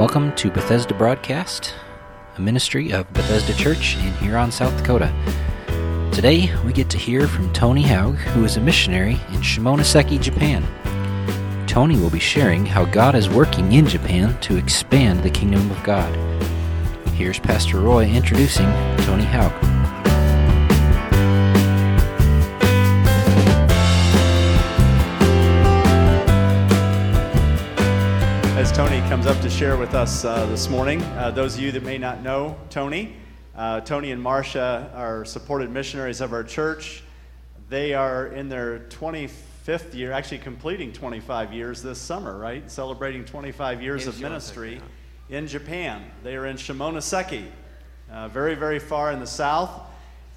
Welcome to Bethesda Broadcast, a ministry of Bethesda Church in Huron, South Dakota. Today, we get to hear from Tony Haug, who is a missionary in Shimonoseki, Japan. Tony will be sharing how God is working in Japan to expand the kingdom of God. Here's Pastor Roy introducing Tony Haug. As Tony comes up to share with us uh, this morning, uh, those of you that may not know Tony, uh, Tony and Marcia are supported missionaries of our church. They are in their 25th year, actually completing 25 years this summer, right? Celebrating 25 years In of ministry in Japan. They are in Shimonoseki, uh, very, very far in the south.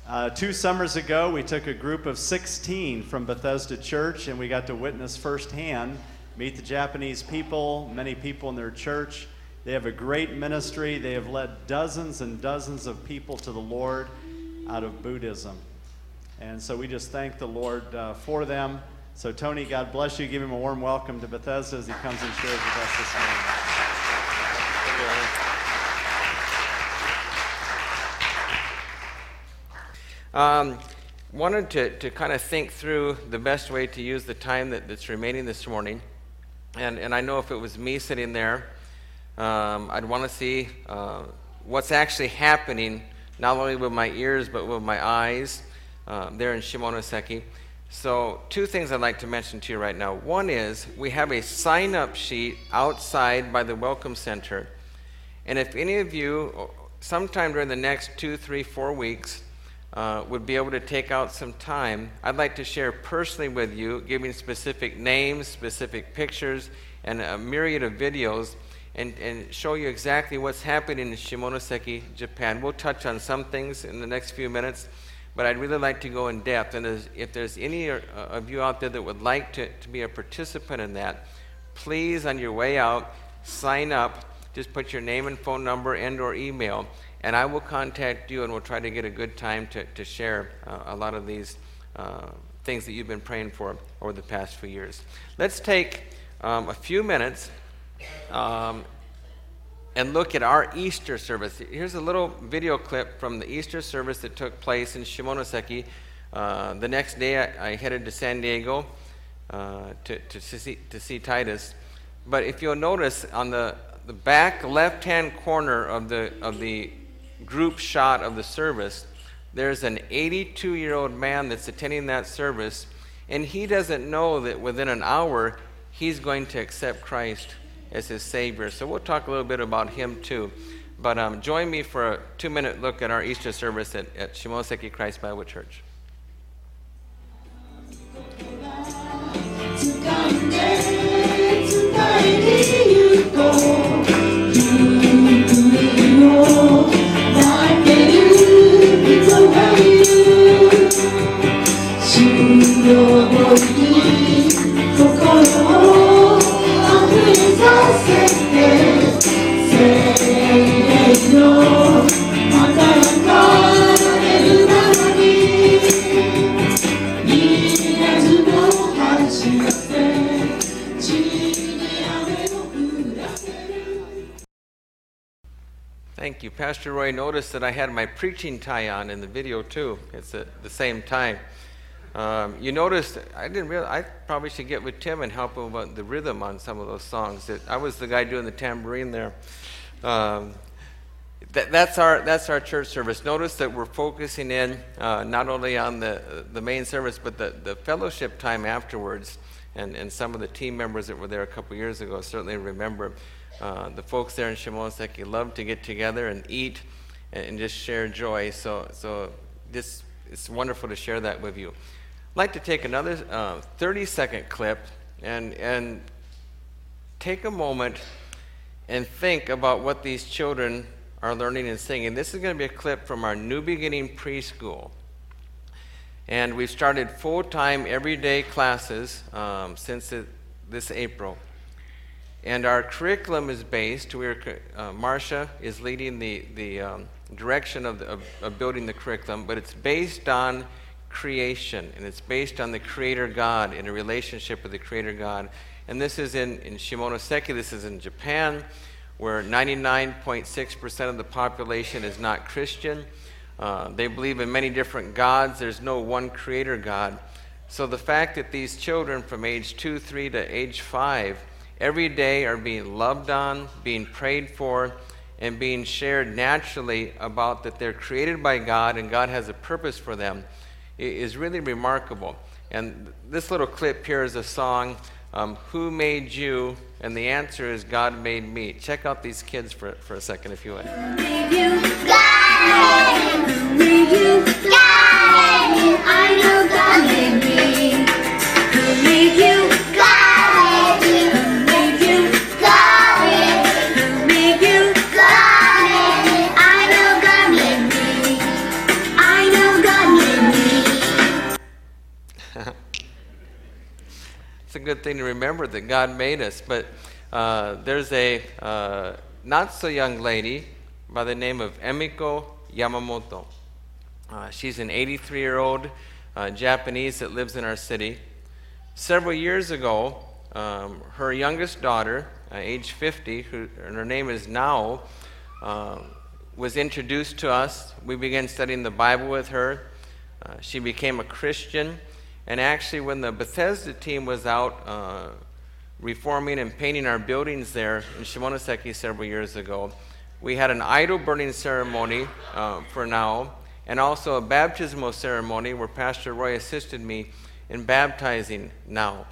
Uh, two summers ago, we took a group of 16 from Bethesda Church and we got to witness firsthand, meet the Japanese people, many people in their church. They have a great ministry. They have led dozens and dozens of people to the Lord out of Buddhism. And so we just thank the Lord uh, for them. So, Tony, God bless you. Give him a warm welcome to Bethesda as he comes and shares with us this morning. Um, wanted to, to kind of think through the best way to use the time that, that's remaining this morning. And, and I know if it was me sitting there, um, I'd want to see uh, what's actually happening, not only with my ears, but with my eyes uh, there in Shimonoseki. So, two things I'd like to mention to you right now. One is we have a sign up sheet outside by the Welcome Center. And if any of you, sometime during the next two, three, four weeks, uh, would be able to take out some time, I'd like to share personally with you, giving specific names, specific pictures, and a myriad of videos, and, and show you exactly what's happening in Shimonoseki, Japan. We'll touch on some things in the next few minutes, but I'd really like to go in depth. And if there's any uh, of you out there that would like to, to be a participant in that, please, on your way out, sign up. Just put your name and phone number and or email, and I will contact you, and we'll try to get a good time to, to share uh, a lot of these uh, things that you've been praying for over the past few years. Let's take um, a few minutes um, and look at our Easter service. Here's a little video clip from the Easter service that took place in Shimonoseki. Uh, the next day, I, I headed to San Diego uh, to, to, see, to see Titus. But if you'll notice on the, the back left hand corner of the, of the group shot of the service, there's an 82 year old man that's attending that service, and he doesn't know that within an hour he's going to accept Christ as his Savior. So we'll talk a little bit about him too. But um, join me for a two minute look at our Easter service at, at Shimonoseki Christ Bible Church. To come, to come. Thank you. Pastor Roy noticed that I had my preaching tie on in the video too. It's at the same time. Um, you noticed I didn't realize I probably should get with Tim and help him with the rhythm on some of those songs. That I was the guy doing the tambourine there. Um, that, that's our that's our church service. Notice that we're focusing in uh, not only on the the main service, but the, the fellowship time afterwards. And, and some of the team members that were there a couple years ago certainly remember uh, the folks there in Shimonoseki love to get together and eat and, and just share joy. So so this it's wonderful to share that with you. I'd like to take another uh, 30 second clip and and take a moment and think about what these children are learning and singing. This is going to be a clip from our New Beginning preschool. And we've started full time, everyday classes um, since it, this April. And our curriculum is based, we're, uh, is leading the, the um, direction of, the, of, of building the curriculum, but it's based on creation and it's based on the Creator God in a relationship with the Creator God. And this is in, in Shimonoseki, this is in Japan, where 99.6% of the population is not Christian. Uh, they believe in many different gods. There's no one creator God. So the fact that these children from age 2, 3 to age 5 every day are being loved on, being prayed for, and being shared naturally about that they're created by God and God has a purpose for them is really remarkable. And this little clip here is a song, um, Who Made You? And the answer is God Made Me. Check out these kids for, for a second if you would. Made you God Who made you God. I know God made me. Who made you God good thing to remember that God made us. But uh, there's a uh, not so young lady by the name of Emiko Yamamoto. Uh, she's an 83 year old uh, Japanese that lives in our city. Several years ago, um, her youngest daughter, uh, age 50, who, and her name is Nao, uh, was introduced to us. We began studying the Bible with her. Uh, she became a Christian. And actually, when the Bethesda team was out uh, reforming and painting our buildings there in Shimonoseki several years ago, we had an idol burning ceremony uh, for Nao, and also a baptismal ceremony where Pastor Roy assisted me in baptizing Nao.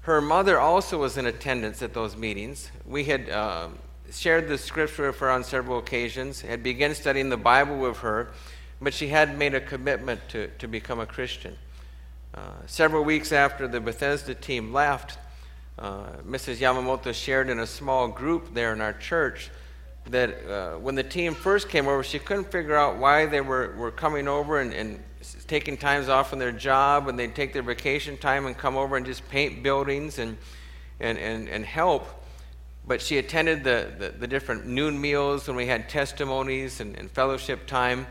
Her mother also was in attendance at those meetings. We had uh, shared the scripture with her on several occasions, had begun studying the Bible with her, but she had made a commitment to, to become a Christian. Uh, several weeks after the Bethesda team left, uh, Mrs. Yamamoto shared in a small group there in our church that uh, when the team first came over, she couldn't figure out why they were, were coming over and, and taking times off from their job, and they'd take their vacation time and come over and just paint buildings and, and, and, and help. But she attended the, the, the different noon meals when we had testimonies and, and fellowship time.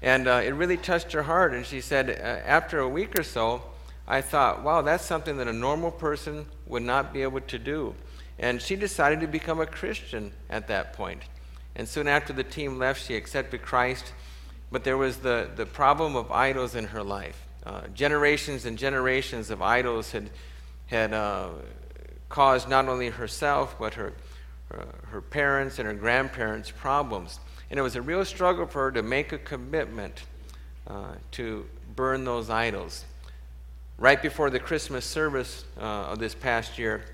And uh, it really touched her heart. And she said, uh, after a week or so, I thought, wow, that's something that a normal person would not be able to do. And she decided to become a Christian at that point. And soon after the team left, she accepted Christ. But there was the, the problem of idols in her life. Uh, generations and generations of idols had, had uh, caused not only herself, but her, uh, her parents and her grandparents problems. And it was a real struggle for her to make a commitment uh, to burn those idols. Right before the Christmas service uh, of this past year,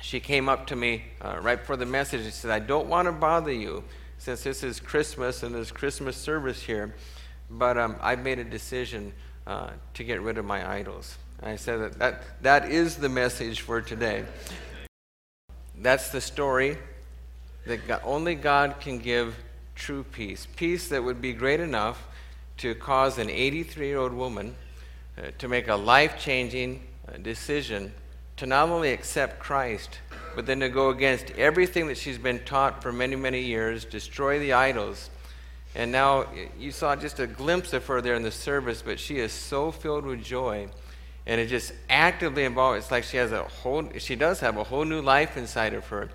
she came up to me uh, right before the message and said, I don't want to bother you since this is Christmas and there's Christmas service here, but um, I've made a decision uh, to get rid of my idols. I said that, that that is the message for today. That's the story that God, only God can give true peace. Peace that would be great enough to cause an 83 year old woman uh, to make a life changing uh, decision to not only accept Christ, but then to go against everything that she's been taught for many, many years, destroy the idols. And now you saw just a glimpse of her there in the service, but she is so filled with joy and it just actively involved. It's like she has a whole, she does have a whole new life inside of her.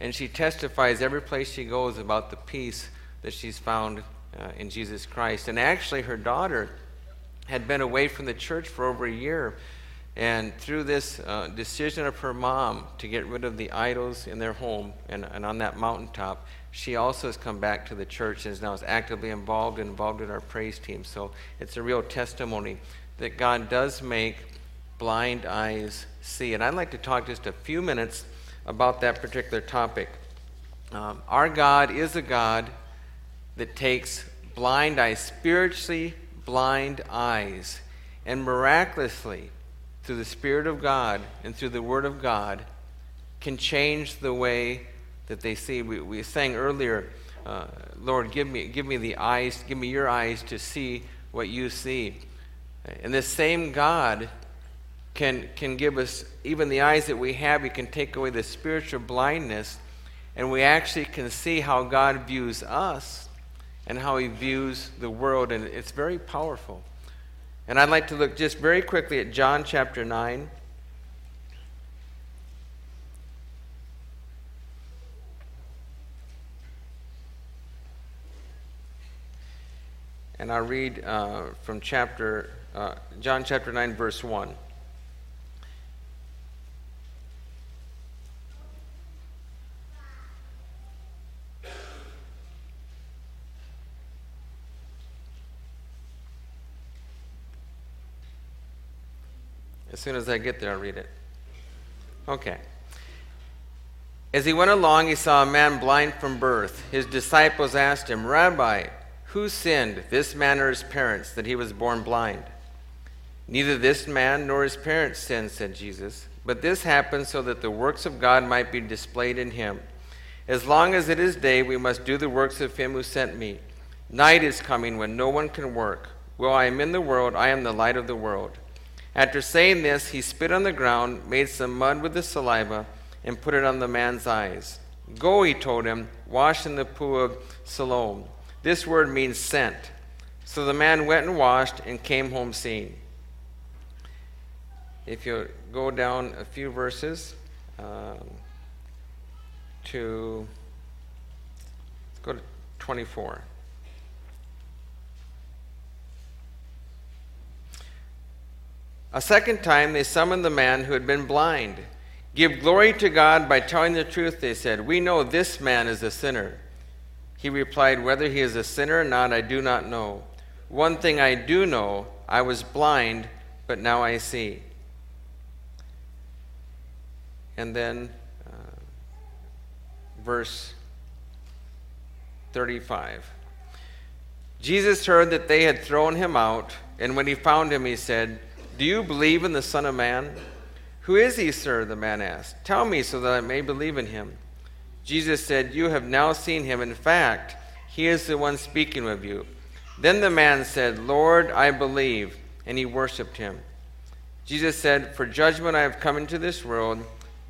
And she testifies every place she goes about the peace that she's found uh, in Jesus Christ. And actually, her daughter had been away from the church for over a year. And through this uh, decision of her mom to get rid of the idols in their home and, and on that mountaintop, she also has come back to the church and is now is actively involved and involved in our praise team. So it's a real testimony that God does make blind eyes see. And I'd like to talk just a few minutes about that particular topic. Um, our God is a God that takes blind eyes, spiritually blind eyes, and miraculously, through the Spirit of God and through the Word of God, can change the way that they see. We, we sang earlier, uh, Lord, give me, give me the eyes, give me your eyes to see what you see. And this same God can, can give us even the eyes that we have, He can take away the spiritual blindness, and we actually can see how God views us and how he views the world, and it's very powerful. And I'd like to look just very quickly at John chapter 9. And I read uh, from chapter, uh, John chapter 9, verse 1. Soon as I get there, I'll read it. Okay. As he went along, he saw a man blind from birth. His disciples asked him, Rabbi, who sinned, this man or his parents, that he was born blind? Neither this man nor his parents sinned, said Jesus. But this happened so that the works of God might be displayed in him. As long as it is day, we must do the works of him who sent me. Night is coming when no one can work. While I am in the world, I am the light of the world. After saying this, he spit on the ground, made some mud with the saliva, and put it on the man's eyes. Go, he told him, wash in the pool of Siloam. This word means sent. So the man went and washed and came home seeing. If you go down a few verses um, to, let's go to 24. A second time they summoned the man who had been blind. Give glory to God by telling the truth, they said. We know this man is a sinner. He replied, Whether he is a sinner or not, I do not know. One thing I do know I was blind, but now I see. And then, uh, verse 35. Jesus heard that they had thrown him out, and when he found him, he said, Do you believe in the Son of Man? Who is he, sir? The man asked. Tell me so that I may believe in him. Jesus said, You have now seen him. In fact, he is the one speaking with you. Then the man said, Lord, I believe. And he worshiped him. Jesus said, For judgment I have come into this world,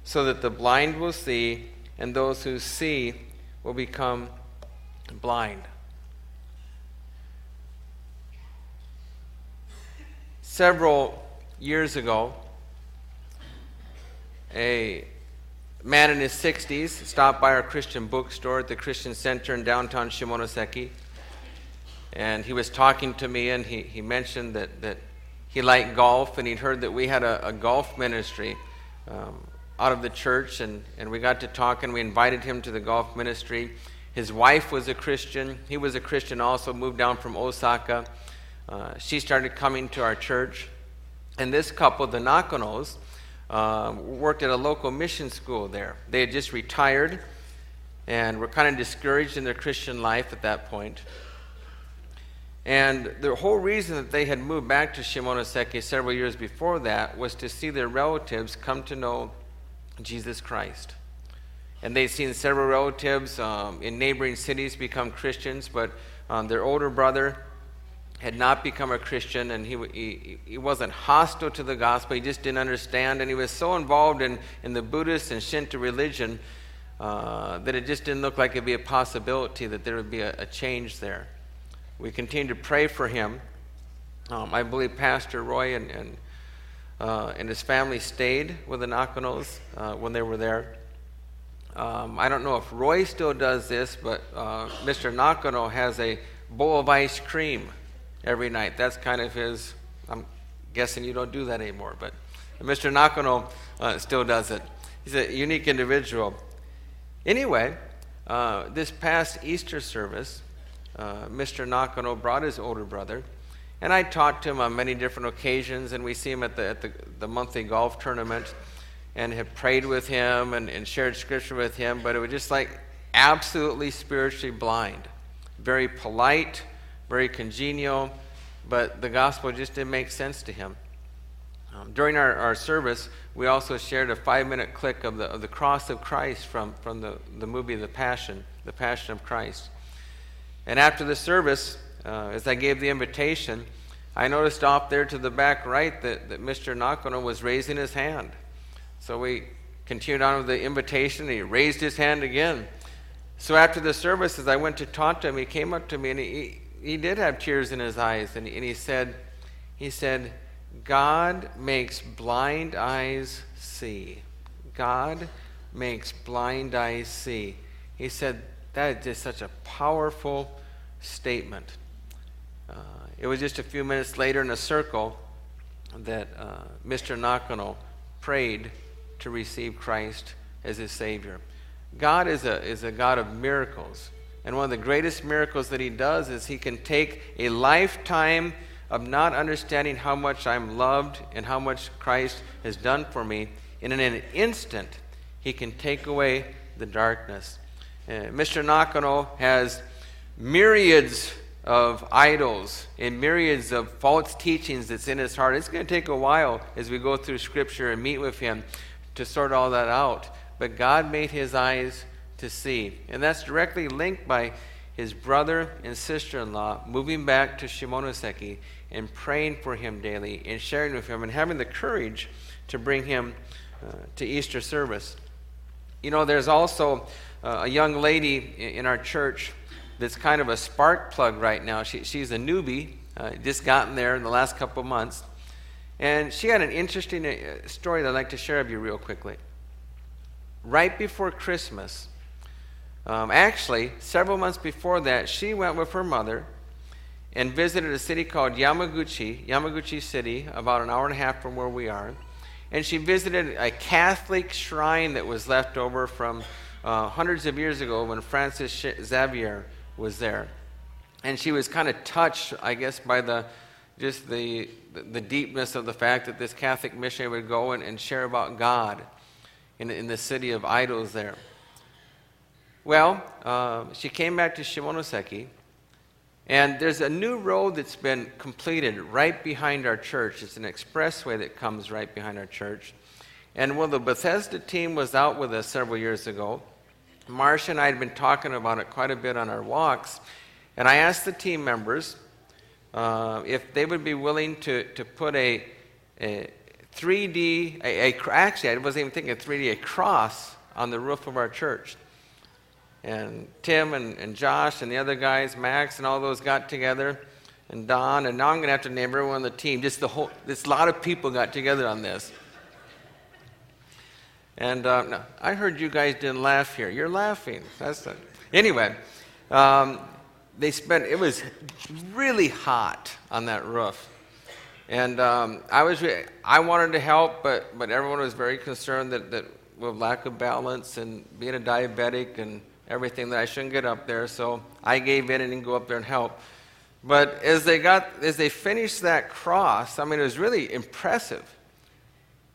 so that the blind will see, and those who see will become blind. Several years ago, a man in his 60s stopped by our Christian bookstore at the Christian Center in downtown Shimonoseki. And he was talking to me, and he, he mentioned that, that he liked golf, and he'd heard that we had a, a golf ministry um, out of the church. And, and we got to talk, and we invited him to the golf ministry. His wife was a Christian. He was a Christian also, moved down from Osaka. Uh, she started coming to our church. And this couple, the Nakanos, um, worked at a local mission school there. They had just retired and were kind of discouraged in their Christian life at that point. And the whole reason that they had moved back to Shimonoseki several years before that was to see their relatives come to know Jesus Christ. And they'd seen several relatives um, in neighboring cities become Christians, but um, their older brother had not become a Christian and he, he, he wasn't hostile to the gospel, he just didn't understand. And he was so involved in, in the Buddhist and Shinto religion uh, that it just didn't look like it'd be a possibility that there would be a, a change there. We continued to pray for him. Um, I believe Pastor Roy and, and, uh, and his family stayed with the Nakanos uh, when they were there. Um, I don't know if Roy still does this, but uh, Mr. Nakano has a bowl of ice cream every night. That's kind of his. I'm guessing you don't do that anymore, but Mr. Nakano uh, still does it. He's a unique individual. Anyway, uh, this past Easter service, uh, Mr. Nakano brought his older brother, and I talked to him on many different occasions, and we see him at the, at the, the monthly golf tournament and have prayed with him and, and shared scripture with him, but it was just like absolutely spiritually blind. Very polite, very congenial, but the gospel just didn't make sense to him. Um, during our, our service, we also shared a five minute clip of the, of the cross of Christ from, from the, the movie The Passion, The Passion of Christ. And after the service, uh, as I gave the invitation, I noticed off there to the back right that, that Mr. Nakano was raising his hand. So we continued on with the invitation. And he raised his hand again. So after the service, as I went to talk to him, he came up to me and he, he did have tears in his eyes. And, and he said, he said, God makes blind eyes see. God makes blind eyes see. He said, that is just such a powerful statement. Uh, it was just a few minutes later in a circle that uh, Mr. Nakano prayed to receive Christ as his Savior. God is a, is a God of miracles. And one of the greatest miracles that he does is he can take a lifetime of not understanding how much I'm loved and how much Christ has done for me, and in an instant, he can take away the darkness. Uh, Mr. Nakano has myriads of idols and myriads of false teachings that's in his heart. It's going to take a while as we go through Scripture and meet with him to sort all that out. But God made his eyes to see. And that's directly linked by his brother and sister in law moving back to Shimonoseki and praying for him daily and sharing with him and having the courage to bring him uh, to Easter service. You know, there's also uh, a young lady in our church that's kind of a spark plug right now. She, she's a newbie, uh, just gotten there in the last couple of months. And she had an interesting uh, story that I'd like to share with you real quickly. Right before Christmas, um, actually, several months before that, she went with her mother and visited a city called Yamaguchi, Yamaguchi City, about an hour and a half from where we are. And she visited a Catholic shrine that was left over from uh, hundreds of years ago when Francis Xavier was there. And she was kind of touched, I guess, by the just the, the deepness of the fact that this Catholic missionary would go and, and share about God in, in the city of idols there. Well, uh, she came back to Shimonoseki, and there's a new road that's been completed right behind our church. It's an expressway that comes right behind our church. And when the Bethesda team was out with us several years ago, Marcia and I had been talking about it quite a bit on our walks, and I asked the team members uh, if they would be willing to, to put a, a 3D, a, a, actually, I wasn't even thinking of 3D, a cross on the roof of our church and Tim and, and Josh and the other guys, Max and all those got together, and Don, and now I'm going to have to name everyone on the team. Just the whole, this a lot of people got together on this. And uh, no, I heard you guys didn't laugh here. You're laughing. That's the, anyway. Um, they spent. It was really hot on that roof, and um, I was. I wanted to help, but but everyone was very concerned that that with lack of balance and being a diabetic and everything that I shouldn't get up there, so I gave in and didn't go up there and help. But as they got, as they finished that cross, I mean, it was really impressive.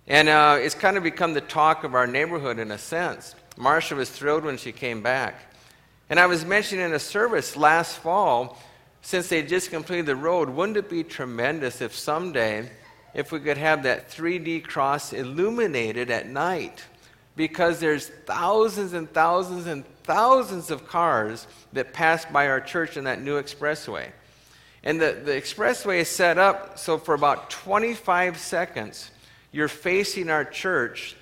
And uh, it's kind of become the talk of our neighborhood in a sense. Marcia was thrilled when she came back. And I was mentioning in a service last fall, since they just completed the road, wouldn't it be tremendous if someday, if we could have that 3D cross illuminated at night? Because there's thousands and thousands and thousands of cars that pass by our church in that new expressway. And the, the expressway is set up so for about 25 seconds, you're facing our church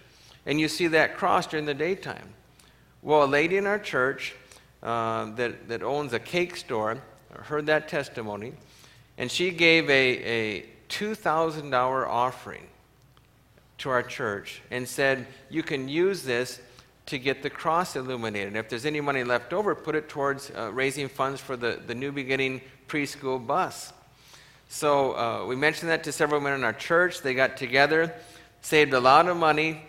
and you see that cross during the daytime. Well, a lady in our church uh, that, that owns a cake store heard that testimony, and she gave a, a $2,000 offering to our church and said, You can use this to get the cross illuminated. And if there's any money left over, put it towards uh, raising funds for the, the New Beginning preschool bus. So uh, we mentioned that to several men in our church. They got together, saved a lot of money,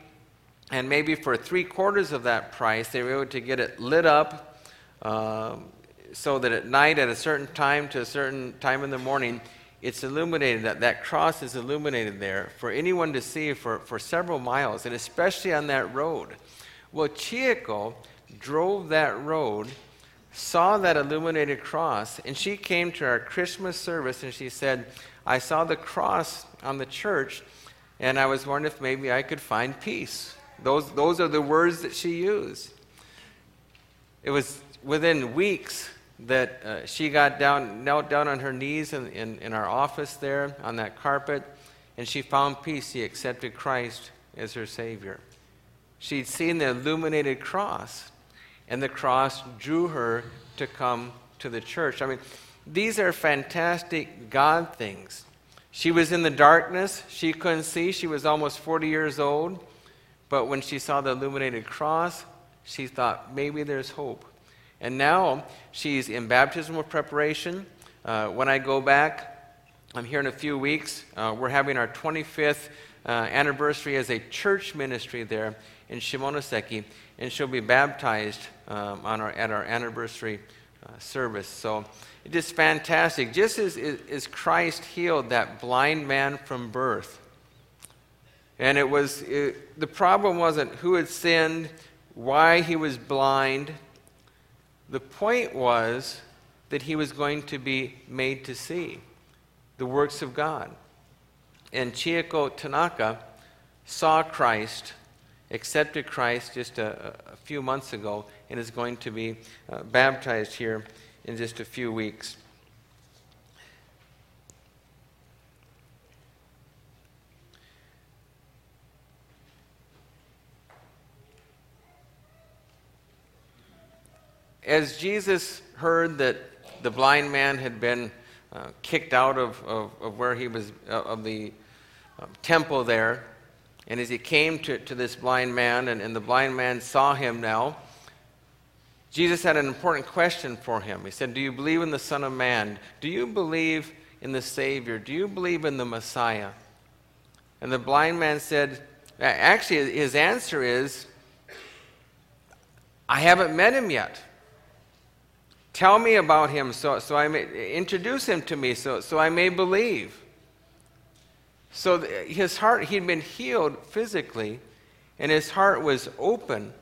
and maybe for three quarters of that price, they were able to get it lit up um, so that at night, at a certain time to a certain time in the morning, it's illuminated. That, that cross is illuminated there for anyone to see for, for several miles, and especially on that road. Well, Chieko drove that road, saw that illuminated cross, and she came to our Christmas service and she said, I saw the cross on the church, and I was wondering if maybe I could find peace. Those, those are the words that she used. It was within weeks that uh, she got down, knelt down on her knees in, in, in our office there on that carpet, and she found peace. She accepted Christ as her Savior. She'd seen the illuminated cross, and the cross drew her to come to the church. I mean, these are fantastic God things. She was in the darkness, she couldn't see, she was almost 40 years old, but when she saw the illuminated cross, she thought, maybe there's hope. And now she's in baptismal preparation. Uh, when I go back, I'm here in a few weeks. Uh, we're having our 25th uh, anniversary as a church ministry there in Shimonoseki, and she'll be baptized um, on our, at our anniversary uh, service. So it's just fantastic. Just as, as Christ healed that blind man from birth, and it was it, the problem wasn't who had sinned, why he was blind. The point was that he was going to be made to see the works of God. And Chieko Tanaka saw Christ, accepted Christ just a, a few months ago, and is going to be uh, baptized here in just a few weeks. As Jesus heard that the blind man had been uh, kicked out of, of, of, where he was, uh, of the uh, temple there, and as he came to, to this blind man, and, and the blind man saw him now, Jesus had an important question for him. He said, Do you believe in the Son of Man? Do you believe in the Savior? Do you believe in the Messiah? And the blind man said, Actually, his answer is, I haven't met him yet. Tell me about him so, so I may introduce him to me so, so I may believe. So his heart, he'd been healed physically, and his heart was open.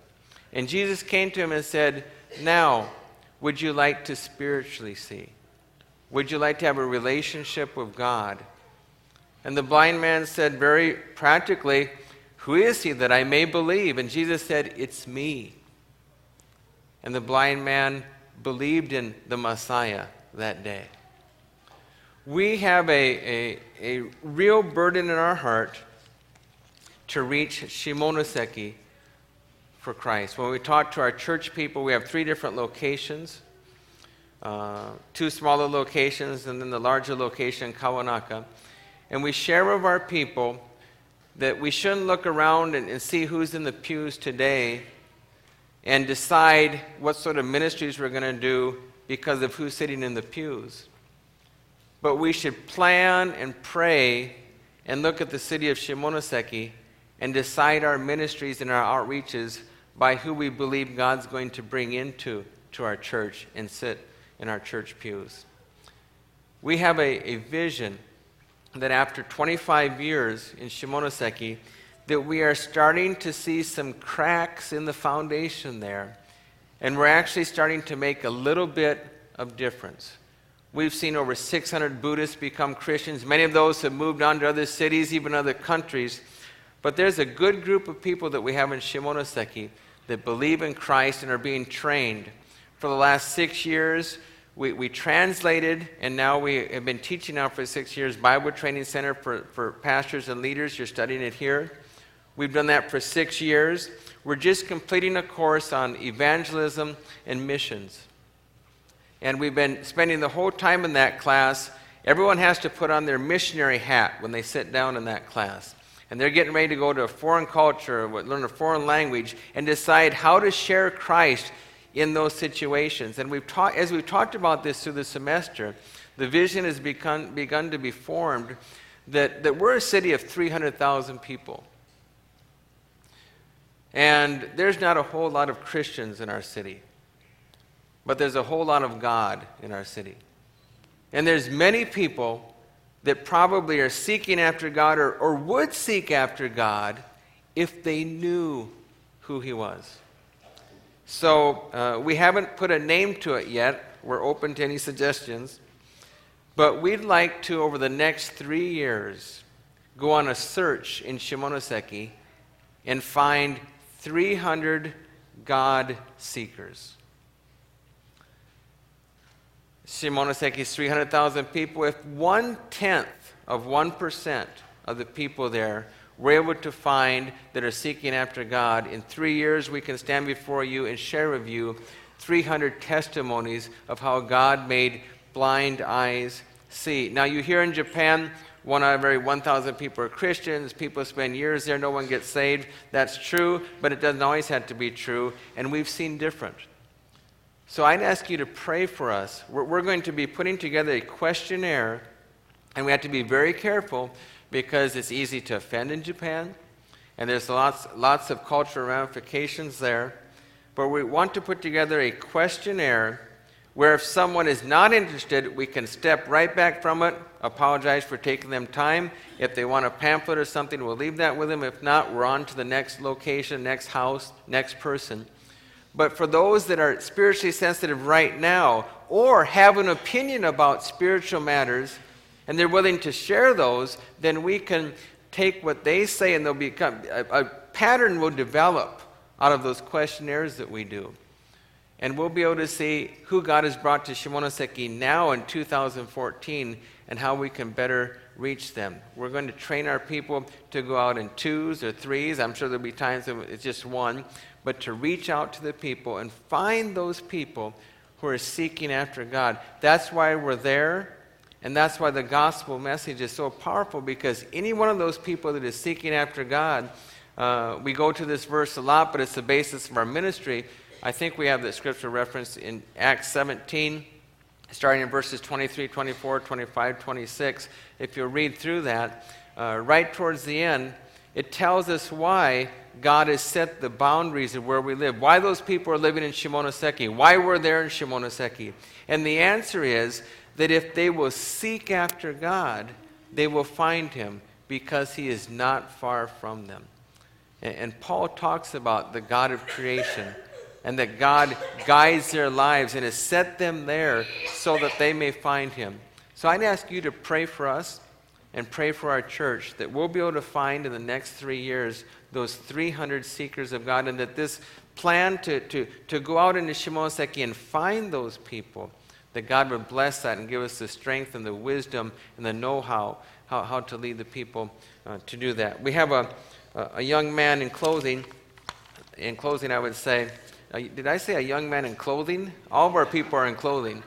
And Jesus came to him and said, Now, would you like to spiritually see? Would you like to have a relationship with God? And the blind man said very practically, Who is he that I may believe? And Jesus said, It's me. And the blind man believed in the Messiah that day. We have a, a, a real burden in our heart to reach Shimonoseki for Christ. When we talk to our church people, we have three different locations uh, two smaller locations, and then the larger location, Kawanaka. And we share with our people that we shouldn't look around and, and see who's in the pews today and decide what sort of ministries we're going to do because of who's sitting in the pews. But we should plan and pray and look at the city of Shimonoseki and decide our ministries and our outreaches by who we believe God's going to bring into to our church and sit in our church pews. We have a, a vision that after 25 years in Shimonoseki, that we are starting to see some cracks in the foundation there, and we're actually starting to make a little bit of difference. We've seen over 600 Buddhists become Christians. Many of those have moved on to other cities, even other countries. But there's a good group of people that we have in Shimonoseki that believe in Christ and are being trained. For the last six years, we, we translated, and now we have been teaching now for six years, Bible Training Center for, for pastors and leaders. You're studying it here. We've done that for six years. We're just completing a course on evangelism and missions. And we've been spending the whole time in that class. Everyone has to put on their missionary hat when they sit down in that class. And they're getting ready to go to a foreign culture, learn a foreign language, and decide how to share Christ in those situations. And we've ta- as we've talked about this through the semester, the vision has begun, begun to be formed that, that we're a city of 300,000 people. And there's not a whole lot of Christians in our city, but there's a whole lot of God in our city. And there's many people that probably are seeking after God or, or would seek after God if they knew who He was. So uh, we haven't put a name to it yet. We're open to any suggestions. But we'd like to, over the next three years, go on a search in Shimonoseki and find 300 God seekers. Shimonoseki's 300,000 people. If one tenth of 1% of the people there were able to find that are seeking after God, in three years we can stand before you and share with you 300 testimonies of how God made blind eyes see. Now, you hear in Japan, one out of every 1,000 people are Christians. People spend years there, no one gets saved. That's true, but it doesn't always have to be true, and we've seen different. So I'd ask you to pray for us. We're, we're going to be putting together a questionnaire, and we have to be very careful because it's easy to offend in Japan, and there's lots, lots of cultural ramifications there. But we want to put together a questionnaire where if someone is not interested, we can step right back from it, apologize for taking them time. If they want a pamphlet or something, we'll leave that with them. If not, we're on to the next location, next house, next person. But for those that are spiritually sensitive right now or have an opinion about spiritual matters and they're willing to share those, then we can take what they say and they'll become a, a pattern will develop out of those questionnaires that we do. And we'll be able to see who God has brought to Shimonoseki now in 2014 and how we can better reach them. We're going to train our people to go out in twos or threes. I'm sure there'll be times that it's just one but to reach out to the people and find those people who are seeking after God. That's why we're there, and that's why the gospel message is so powerful because any one of those people that is seeking after God, uh, we go to this verse a lot, but it's the basis of our ministry. I think we have the scripture reference in Acts 17, starting in verses 23, 24, 25, 26. If you read through that, uh, right towards the end, it tells us why God has set the boundaries of where we live, why those people are living in Shimonoseki, why we're there in Shimonoseki. And the answer is that if they will seek after God, they will find him because he is not far from them. And, and Paul talks about the God of creation and that God guides their lives and has set them there so that they may find him. So I'd ask you to pray for us and pray for our church that we'll be able to find in the next three years those 300 seekers of God, and that this plan to, to, to go out into Shimonoseki and find those people, that God would bless that and give us the strength and the wisdom and the know how, how, to lead the people uh, to do that. We have a, a young man in clothing. In closing, I would say, uh, did I say a young man in clothing? All of our people are in clothing.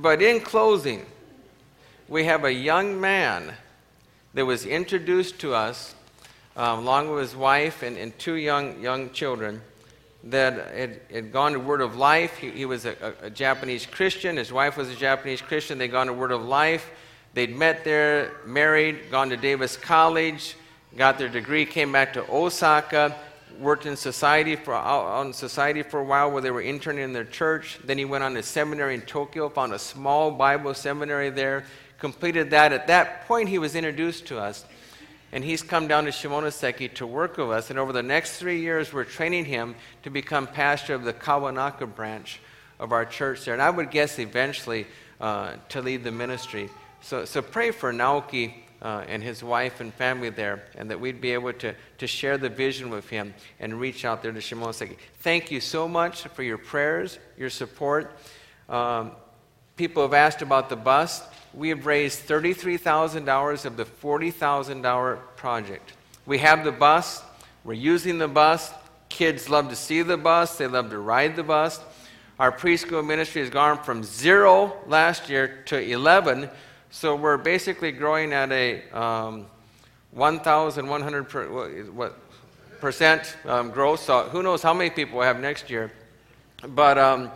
But in closing, we have a young man that was introduced to us um, along with his wife and, and two young, young children that had, had gone to Word of Life. He, he was a, a, a, Japanese Christian. His wife was a Japanese Christian. They'd gone to Word of Life. They'd met there, married, gone to Davis College, got their degree, came back to Osaka, worked in society for on society for a while where they were interning in their church. Then he went on to seminary in Tokyo, found a small Bible seminary there, completed that. At that point, he was introduced to us. And he's come down to Shimonoseki to work with us. And over the next three years, we're training him to become pastor of the Kawanaka branch of our church there. And I would guess eventually uh, to lead the ministry. So, so pray for Naoki uh, and his wife and family there, and that we'd be able to, to share the vision with him and reach out there to Shimonoseki. Thank you so much for your prayers, your support. Um, people have asked about the bus we have raised $33,000 of the $40,000 project. We have the bus, we're using the bus. Kids love to see the bus, they love to ride the bus. Our preschool ministry has gone from zero last year to 11, so we're basically growing at a um, 1,100 per, what, percent um, growth. So who knows how many people we'll have next year. But um,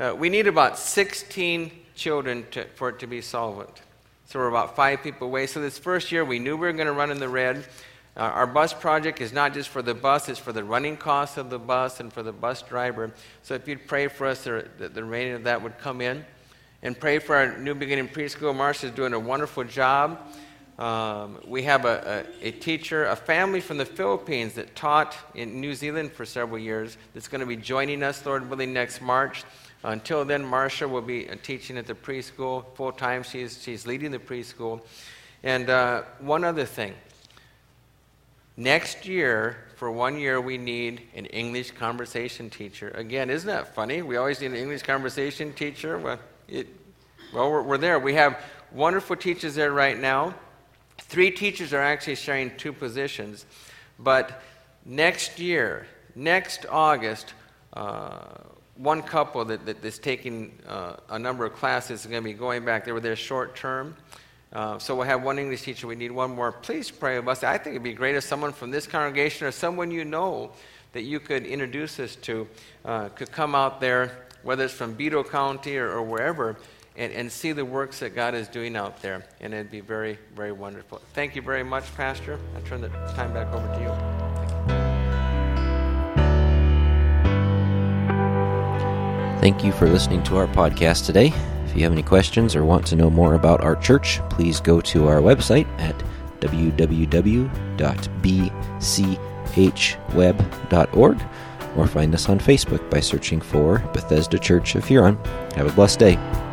uh, we need about 16 children to, for it to be solvent. So we're about five people away. So this first year, we knew we were going to run in the red. Uh, our bus project is not just for the bus, it's for the running costs of the bus and for the bus driver. So if you'd pray for us, the, the, the remaining of that would come in. And pray for our New Beginning Preschool. Marcia's doing a wonderful job. Um, we have a, a, a, teacher, a family from the Philippines that taught in New Zealand for several years that's going to be joining us, Lord willing, next March. Until then, Marcia will be uh, teaching at the preschool full time. She's, she's leading the preschool. And uh, one other thing next year, for one year, we need an English conversation teacher. Again, isn't that funny? We always need an English conversation teacher. Well, it, well we're, we're there. We have wonderful teachers there right now. Three teachers are actually sharing two positions. But next year, next August, uh, one couple that, that is taking uh, a number of classes is going to be going back. They were there short term. Uh, so we'll have one English teacher. We need one more. Please pray with us. I think it'd be great if someone from this congregation or someone you know that you could introduce us to uh, could come out there, whether it's from Beadle County or, or wherever, and, and see the works that God is doing out there. And it'd be very, very wonderful. Thank you very much, Pastor. I turn the time back over to you. Thank you for listening to our podcast today. If you have any questions or want to know more about our church, please go to our website at www.bchweb.org or find us on Facebook by searching for Bethesda Church of Huron. Have a blessed day.